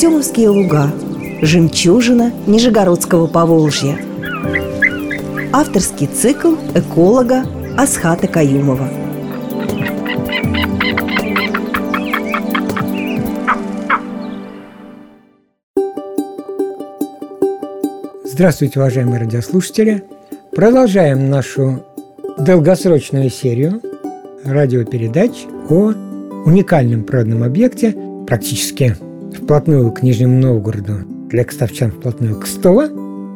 Артемовские луга Жемчужина Нижегородского Поволжья. Авторский цикл эколога Асхата Каюмова. Здравствуйте, уважаемые радиослушатели! Продолжаем нашу долгосрочную серию радиопередач о уникальном природном объекте, практически вплотную к Нижнему Новгороду, для кстовчан вплотную к Стово,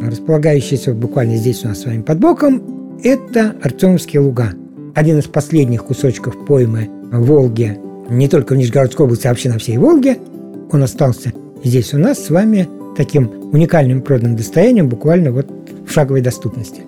располагающийся буквально здесь у нас с вами под боком, это Артемовские луга. Один из последних кусочков поймы в Волге, не только в Нижегородской области, а вообще на всей Волге. Он остался здесь у нас с вами таким уникальным природным достоянием, буквально вот в шаговой доступности.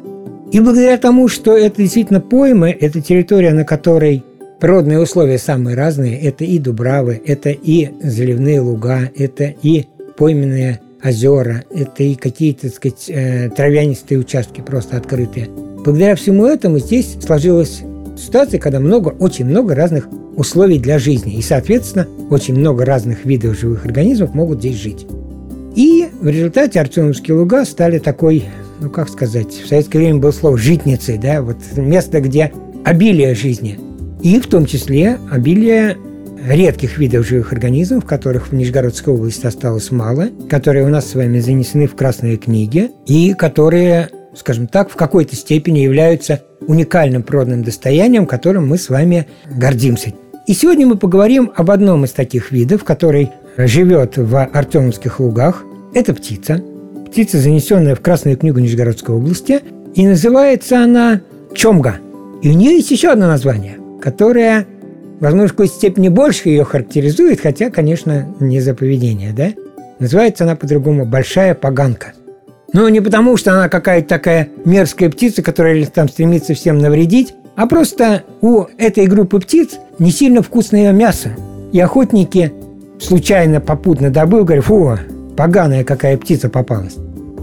И благодаря тому, что это действительно поймы, это территория, на которой Природные условия самые разные. Это и дубравы, это и заливные луга, это и пойменные озера, это и какие-то, так сказать, э, травянистые участки просто открытые. Благодаря всему этому здесь сложилась ситуация, когда много, очень много разных условий для жизни. И, соответственно, очень много разных видов живых организмов могут здесь жить. И в результате Артемовские луга стали такой, ну как сказать, в советское время было слово «житницей», да, вот место, где обилие жизни – и в том числе обилие редких видов живых организмов, которых в Нижегородской области осталось мало, которые у нас с вами занесены в красные книги и которые, скажем так, в какой-то степени являются уникальным природным достоянием, которым мы с вами гордимся. И сегодня мы поговорим об одном из таких видов, который живет в Артемовских лугах. Это птица. Птица, занесенная в Красную книгу Нижегородской области. И называется она чомга. И у нее есть еще одно название – которая, возможно, в какой-то степени больше ее характеризует, хотя, конечно, не за поведение, да? Называется она по-другому «большая поганка». Но не потому, что она какая-то такая мерзкая птица, которая там стремится всем навредить, а просто у этой группы птиц не сильно вкусное мясо. И охотники случайно попутно добыл, говорят, фу, поганая какая птица попалась.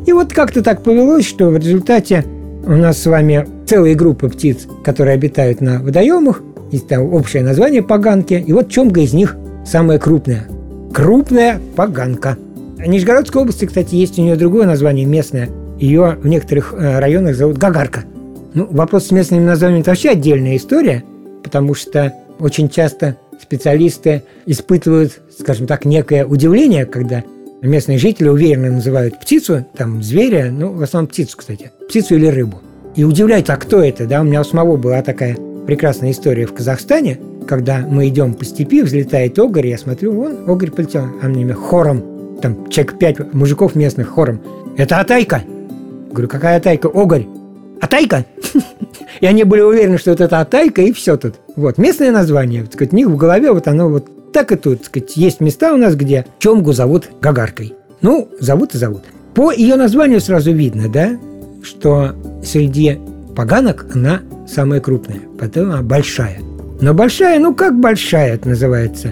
И вот как-то так повелось, что в результате у нас с вами целая группа птиц, которые обитают на водоемах, есть там общее название поганки, и вот чомга из них самая крупная. Крупная поганка. Нижегородской области, кстати, есть у нее другое название местное. Ее в некоторых э, районах зовут гагарка. Ну, вопрос с местными названиями – это вообще отдельная история, потому что очень часто специалисты испытывают, скажем так, некое удивление, когда местные жители уверенно называют птицу, там, зверя, ну, в основном птицу, кстати, птицу или рыбу. И удивляются, а кто это, да, у меня у самого была такая прекрасная история в Казахстане, когда мы идем по степи, взлетает огорь, я смотрю, вон, огорь полетел, а мне хором, там человек пять мужиков местных хором. Это Атайка. Говорю, какая Атайка? Огорь. Атайка? И они были уверены, что это Атайка, и все тут. Вот, местное название, так сказать, у них в голове вот оно вот так и тут, так сказать, есть места у нас, где Чомгу зовут Гагаркой. Ну, зовут и зовут. По ее названию сразу видно, да, что среди поганок она самая крупная, потом она большая. Но большая, ну как большая это называется?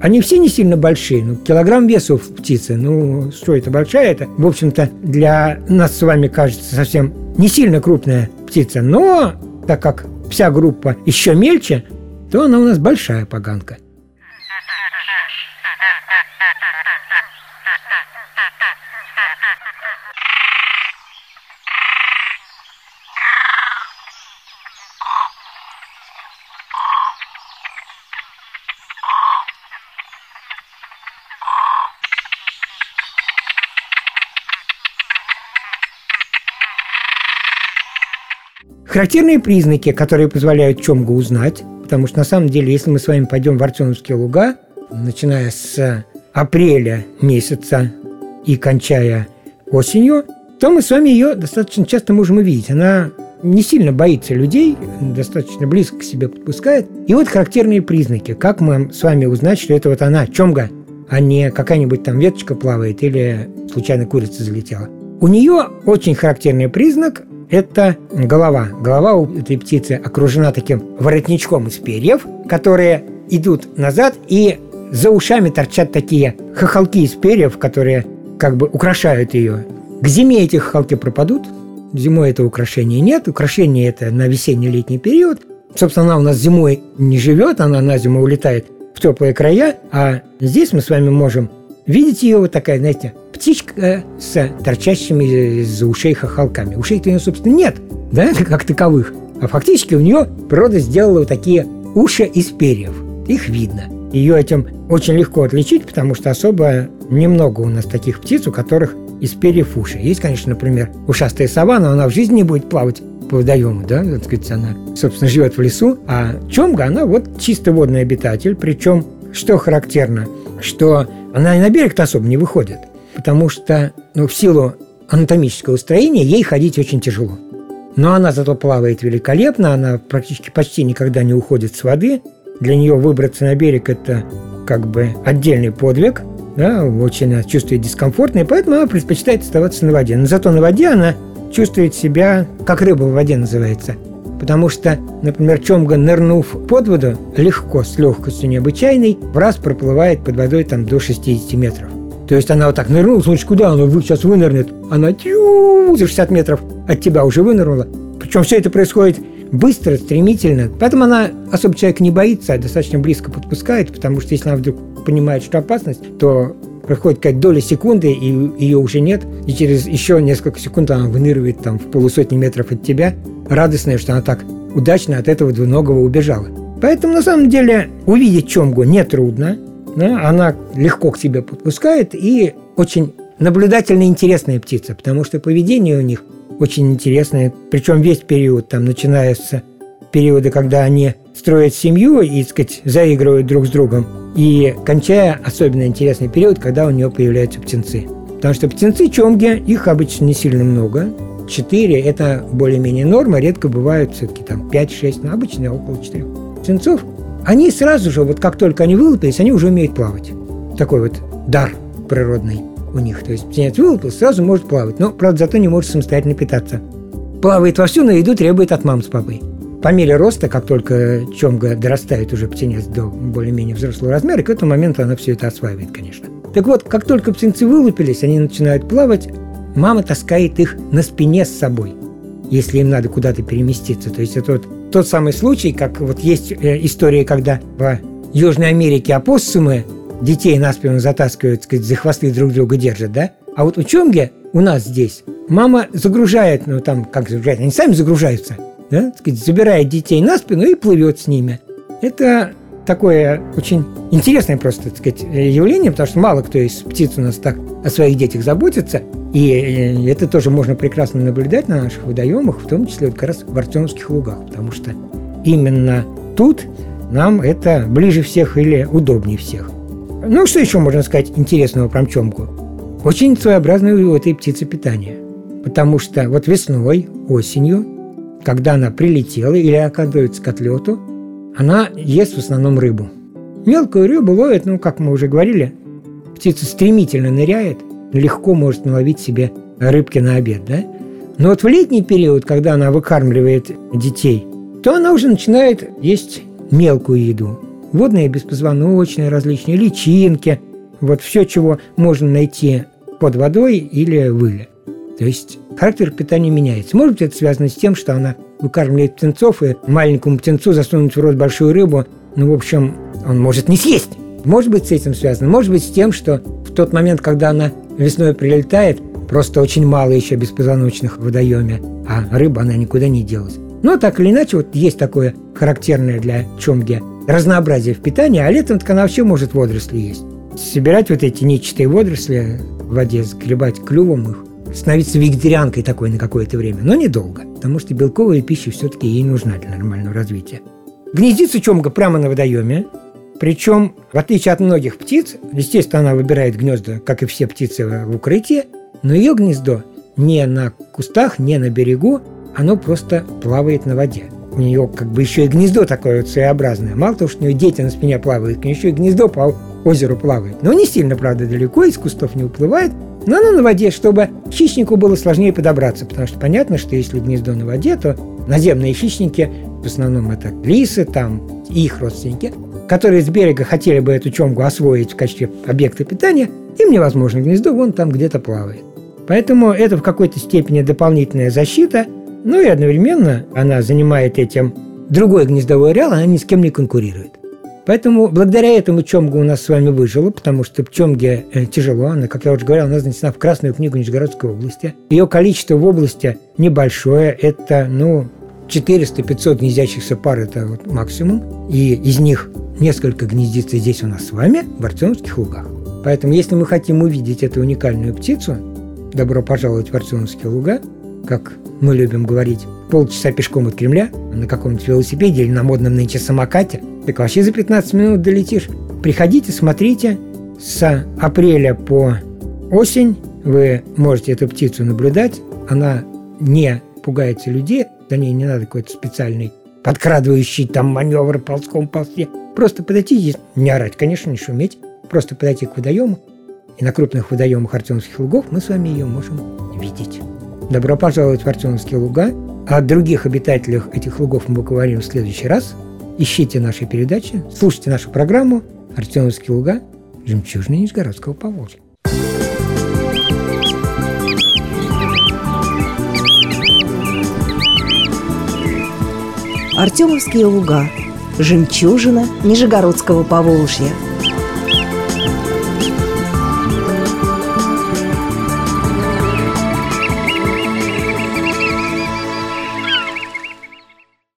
Они все не сильно большие, ну, килограмм весу в птице, ну, что это, большая это? В общем-то, для нас с вами кажется совсем не сильно крупная птица, но так как вся группа еще мельче, то она у нас большая поганка. Характерные признаки, которые позволяют Чомгу узнать, потому что на самом деле, если мы с вами пойдем в Артемовские луга, начиная с апреля месяца и кончая осенью, то мы с вами ее достаточно часто можем увидеть. Она не сильно боится людей, достаточно близко к себе подпускает. И вот характерные признаки. Как мы с вами узнать, что это вот она, чомга, а не какая-нибудь там веточка плавает или случайно курица залетела. У нее очень характерный признак это голова. Голова у этой птицы окружена таким воротничком из перьев, которые идут назад, и за ушами торчат такие хохолки из перьев, которые как бы украшают ее. К зиме эти хохолки пропадут, зимой этого украшения нет, украшение это на весенне-летний период. Собственно, она у нас зимой не живет, она на зиму улетает в теплые края, а здесь мы с вами можем видите ее вот такая, знаете, птичка с торчащими из ушей хохолками. Ушей-то у нее, собственно, нет, да, как таковых. А фактически у нее природа сделала вот такие уши из перьев. Их видно. Ее этим очень легко отличить, потому что особо немного у нас таких птиц, у которых из перьев уши. Есть, конечно, например, ушастая сова, но она в жизни не будет плавать по водоему, да, так сказать, она, собственно, живет в лесу, а чомга, она вот чисто водный обитатель, причем, что характерно, что она и на берег-то особо не выходит, потому что, ну, в силу анатомического строения ей ходить очень тяжело. Но она зато плавает великолепно, она практически почти никогда не уходит с воды. Для нее выбраться на берег – это как бы отдельный подвиг, да, очень чувствует дискомфортно, и поэтому она предпочитает оставаться на воде. Но зато на воде она чувствует себя, как рыба в воде называется. Потому что, например, Чомга, нырнув под воду, легко, с легкостью необычайной, в раз проплывает под водой там до 60 метров. То есть она вот так нырнула, смотришь, куда она сейчас вынырнет? Она тю, за 60 метров от тебя уже вынырнула. Причем все это происходит быстро, стремительно. Поэтому она особо человек не боится, а достаточно близко подпускает, потому что если она вдруг понимает, что опасность, то проходит какая-то доля секунды, и ее уже нет, и через еще несколько секунд она выныривает там в полусотни метров от тебя, радостная, что она так удачно от этого двуногого убежала. Поэтому на самом деле увидеть Чомгу нетрудно, да, она легко к тебе подпускает и очень наблюдательная интересная птица, потому что поведение у них очень интересное, причем весь период, там, начиная с периода, когда они строят семью и, так сказать, заигрывают друг с другом, и кончая особенно интересный период, когда у нее появляются птенцы. Потому что птенцы чомги, их обычно не сильно много. Четыре – это более-менее норма, редко бывают все-таки там 5-6, но обычно около четырех птенцов. Они сразу же, вот как только они вылупились, они уже умеют плавать. Такой вот дар природный у них. То есть птенец вылупился, сразу может плавать, но, правда, зато не может самостоятельно питаться. Плавает вовсю, но еду требует от мам с папой. По мере роста, как только чомга дорастает уже птенец до более-менее взрослого размера, к этому моменту она все это осваивает, конечно. Так вот, как только птенцы вылупились, они начинают плавать, мама таскает их на спине с собой, если им надо куда-то переместиться. То есть это вот тот самый случай, как вот есть э, история, когда в Южной Америке опоссумы детей на спину затаскивают, сказать, за хвосты друг друга держат, да? А вот у Чомги у нас здесь мама загружает, ну там как загружает, они сами загружаются – да, сказать, забирает детей на спину и плывет с ними. Это такое очень интересное просто так сказать, явление, потому что мало кто из птиц у нас так о своих детях заботится. И э, это тоже можно прекрасно наблюдать на наших водоемах, в том числе вот как раз в Артемовских лугах, потому что именно тут нам это ближе всех или удобнее всех. Ну, что еще можно сказать интересного про мчомку? Очень своеобразное у этой птицы питание. Потому что вот весной, осенью когда она прилетела или оказывается к отлету, она ест в основном рыбу. Мелкую рыбу ловит, ну, как мы уже говорили, птица стремительно ныряет, легко может наловить себе рыбки на обед, да? Но вот в летний период, когда она выкармливает детей, то она уже начинает есть мелкую еду. Водные беспозвоночные, различные личинки, вот все, чего можно найти под водой или в иле. То есть характер питания меняется. Может быть, это связано с тем, что она выкармливает птенцов, и маленькому птенцу засунуть в рот большую рыбу, ну, в общем, он может не съесть. Может быть, с этим связано. Может быть, с тем, что в тот момент, когда она весной прилетает, просто очень мало еще беспозвоночных в водоеме, а рыба, она никуда не делась. Но так или иначе, вот есть такое характерное для чомги разнообразие в питании, а летом она вообще может водоросли есть. Собирать вот эти нечистые водоросли в воде, сгребать клювом их, становиться вегетарианкой такой на какое-то время, но недолго, потому что белковая пища все-таки ей нужна для нормального развития. Гнездится чомга прямо на водоеме, причем, в отличие от многих птиц, естественно, она выбирает гнезда, как и все птицы в укрытии, но ее гнездо не на кустах, не на берегу, оно просто плавает на воде. У нее как бы еще и гнездо такое вот своеобразное. Мало того, что у нее дети на спине плавают, у нее еще и гнездо по озеру плавает. Но не сильно, правда, далеко, из кустов не уплывает, но оно на воде, чтобы хищнику было сложнее подобраться, потому что понятно, что если гнездо на воде, то наземные хищники, в основном это лисы, там и их родственники, которые с берега хотели бы эту чомгу освоить в качестве объекта питания, им невозможно, гнездо вон там где-то плавает. Поэтому это в какой-то степени дополнительная защита, ну и одновременно она занимает этим другой гнездовой ареал, она ни с кем не конкурирует. Поэтому благодаря этому Чомга у нас с вами выжила, потому что Чомге э, тяжело. Она, как я уже говорил, она занесена в Красную книгу Нижегородской области. Ее количество в области небольшое. Это, ну, 400-500 гнездящихся пар – это вот максимум. И из них несколько гнездится здесь у нас с вами, в Артемовских лугах. Поэтому, если мы хотим увидеть эту уникальную птицу, добро пожаловать в Артемовские луга, как мы любим говорить, полчаса пешком от Кремля, на каком-нибудь велосипеде или на модном нынче самокате, так вообще за 15 минут долетишь. Приходите, смотрите. С апреля по осень вы можете эту птицу наблюдать. Она не пугается людей, за ней не надо какой-то специальный подкрадывающий там маневр ползком ползти. Просто подойти, не орать, конечно, не шуметь, просто подойти к водоему, и на крупных водоемах Артемовских лугов мы с вами ее можем видеть. Добро пожаловать в Артемовские луга. О других обитателях этих лугов мы поговорим в следующий раз. Ищите наши передачи, слушайте нашу программу «Артемовские луга. Жемчужины Нижегородского Поволжья». Артемовские луга. Жемчужина Нижегородского Поволжья –